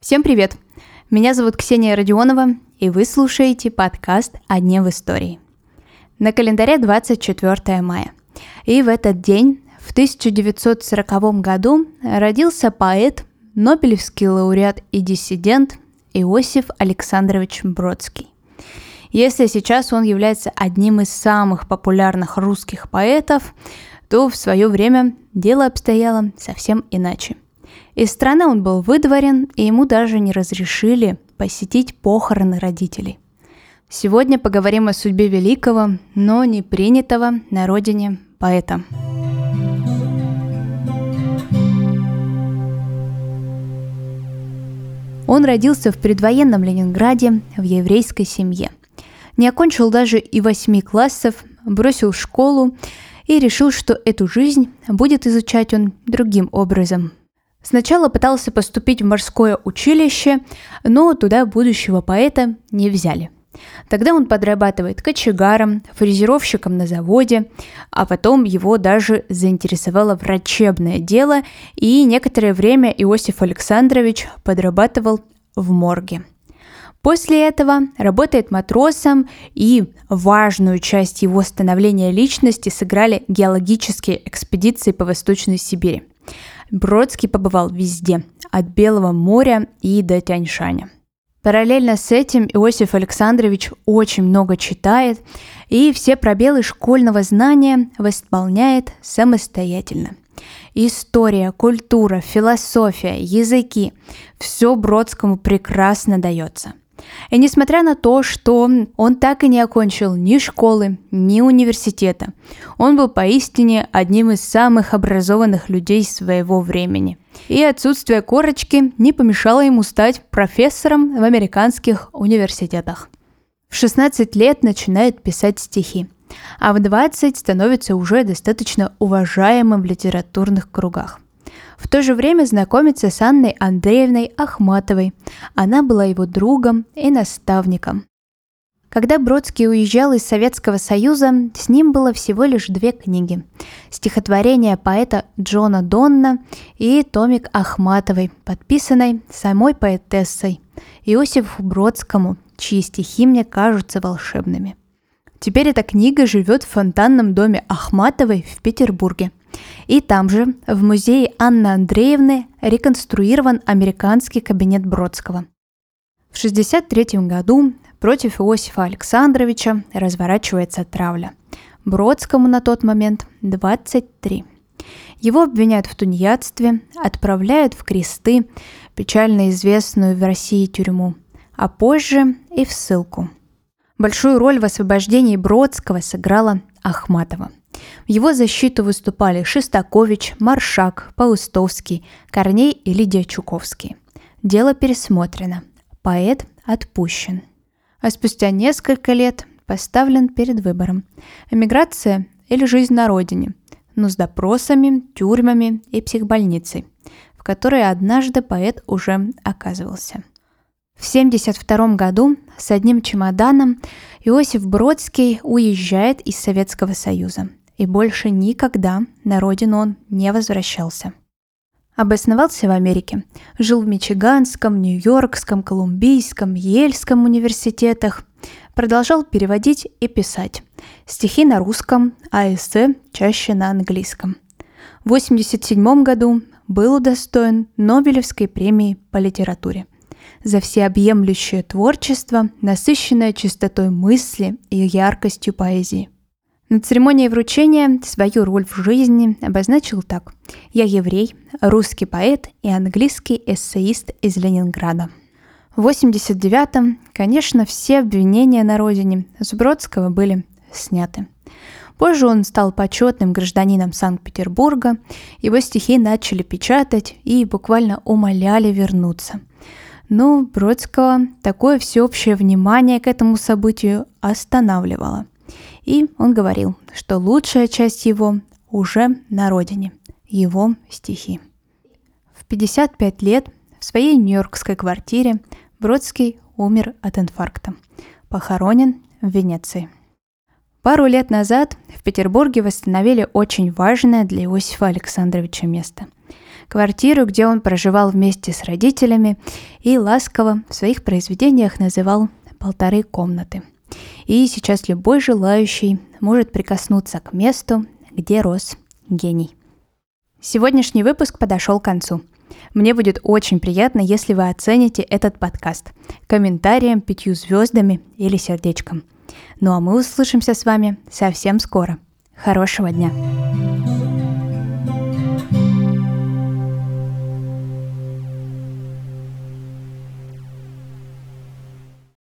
Всем привет! Меня зовут Ксения Родионова, и вы слушаете подкаст «О дне в истории». На календаре 24 мая. И в этот день, в 1940 году, родился поэт, Нобелевский лауреат и диссидент Иосиф Александрович Бродский. Если сейчас он является одним из самых популярных русских поэтов, то в свое время дело обстояло совсем иначе. Из страны он был выдворен, и ему даже не разрешили посетить похороны родителей. Сегодня поговорим о судьбе великого, но не принятого на родине поэта. Он родился в предвоенном Ленинграде в еврейской семье. Не окончил даже и восьми классов, бросил школу и решил, что эту жизнь будет изучать он другим образом. Сначала пытался поступить в морское училище, но туда будущего поэта не взяли – Тогда он подрабатывает кочегаром, фрезеровщиком на заводе, а потом его даже заинтересовало врачебное дело, и некоторое время Иосиф Александрович подрабатывал в морге. После этого работает матросом, и важную часть его становления личности сыграли геологические экспедиции по Восточной Сибири. Бродский побывал везде, от Белого моря и до Тяньшаня. Параллельно с этим Иосиф Александрович очень много читает и все пробелы школьного знания восполняет самостоятельно. История, культура, философия, языки – все Бродскому прекрасно дается. И несмотря на то, что он так и не окончил ни школы, ни университета, он был поистине одним из самых образованных людей своего времени. И отсутствие корочки не помешало ему стать профессором в американских университетах. В 16 лет начинает писать стихи, а в 20 становится уже достаточно уважаемым в литературных кругах – в то же время знакомится с Анной Андреевной Ахматовой. Она была его другом и наставником. Когда Бродский уезжал из Советского Союза, с ним было всего лишь две книги. Стихотворение поэта Джона Донна и томик Ахматовой, подписанной самой поэтессой Иосифу Бродскому, чьи стихи мне кажутся волшебными. Теперь эта книга живет в фонтанном доме Ахматовой в Петербурге – и там же, в музее Анны Андреевны, реконструирован американский кабинет Бродского. В 1963 году против Иосифа Александровича разворачивается травля. Бродскому на тот момент 23. Его обвиняют в тунеядстве, отправляют в кресты, печально известную в России тюрьму, а позже и в ссылку. Большую роль в освобождении Бродского сыграла Ахматова – в его защиту выступали Шестакович, Маршак, Паустовский, Корней и Лидия Чуковский. Дело пересмотрено. Поэт отпущен. А спустя несколько лет поставлен перед выбором. Эмиграция или жизнь на родине, но с допросами, тюрьмами и психбольницей, в которой однажды поэт уже оказывался. В 1972 году с одним чемоданом Иосиф Бродский уезжает из Советского Союза – и больше никогда на родину он не возвращался. Обосновался в Америке, жил в Мичиганском, Нью-Йоркском, Колумбийском, Ельском университетах, продолжал переводить и писать. Стихи на русском, а эссе чаще на английском. В 1987 году был удостоен Нобелевской премии по литературе за всеобъемлющее творчество, насыщенное чистотой мысли и яркостью поэзии – на церемонии вручения свою роль в жизни обозначил так. «Я еврей, русский поэт и английский эссеист из Ленинграда». В 89-м, конечно, все обвинения на родине Зубродского были сняты. Позже он стал почетным гражданином Санкт-Петербурга, его стихи начали печатать и буквально умоляли вернуться. Но Бродского такое всеобщее внимание к этому событию останавливало. И он говорил, что лучшая часть его уже на родине, его стихи. В 55 лет в своей нью-йоркской квартире Бродский умер от инфаркта. Похоронен в Венеции. Пару лет назад в Петербурге восстановили очень важное для Иосифа Александровича место Квартиру, где он проживал вместе с родителями и ласково в своих произведениях называл «полторы комнаты». И сейчас любой желающий может прикоснуться к месту, где рос гений. Сегодняшний выпуск подошел к концу. Мне будет очень приятно, если вы оцените этот подкаст комментарием, пятью звездами или сердечком. Ну а мы услышимся с вами совсем скоро. Хорошего дня!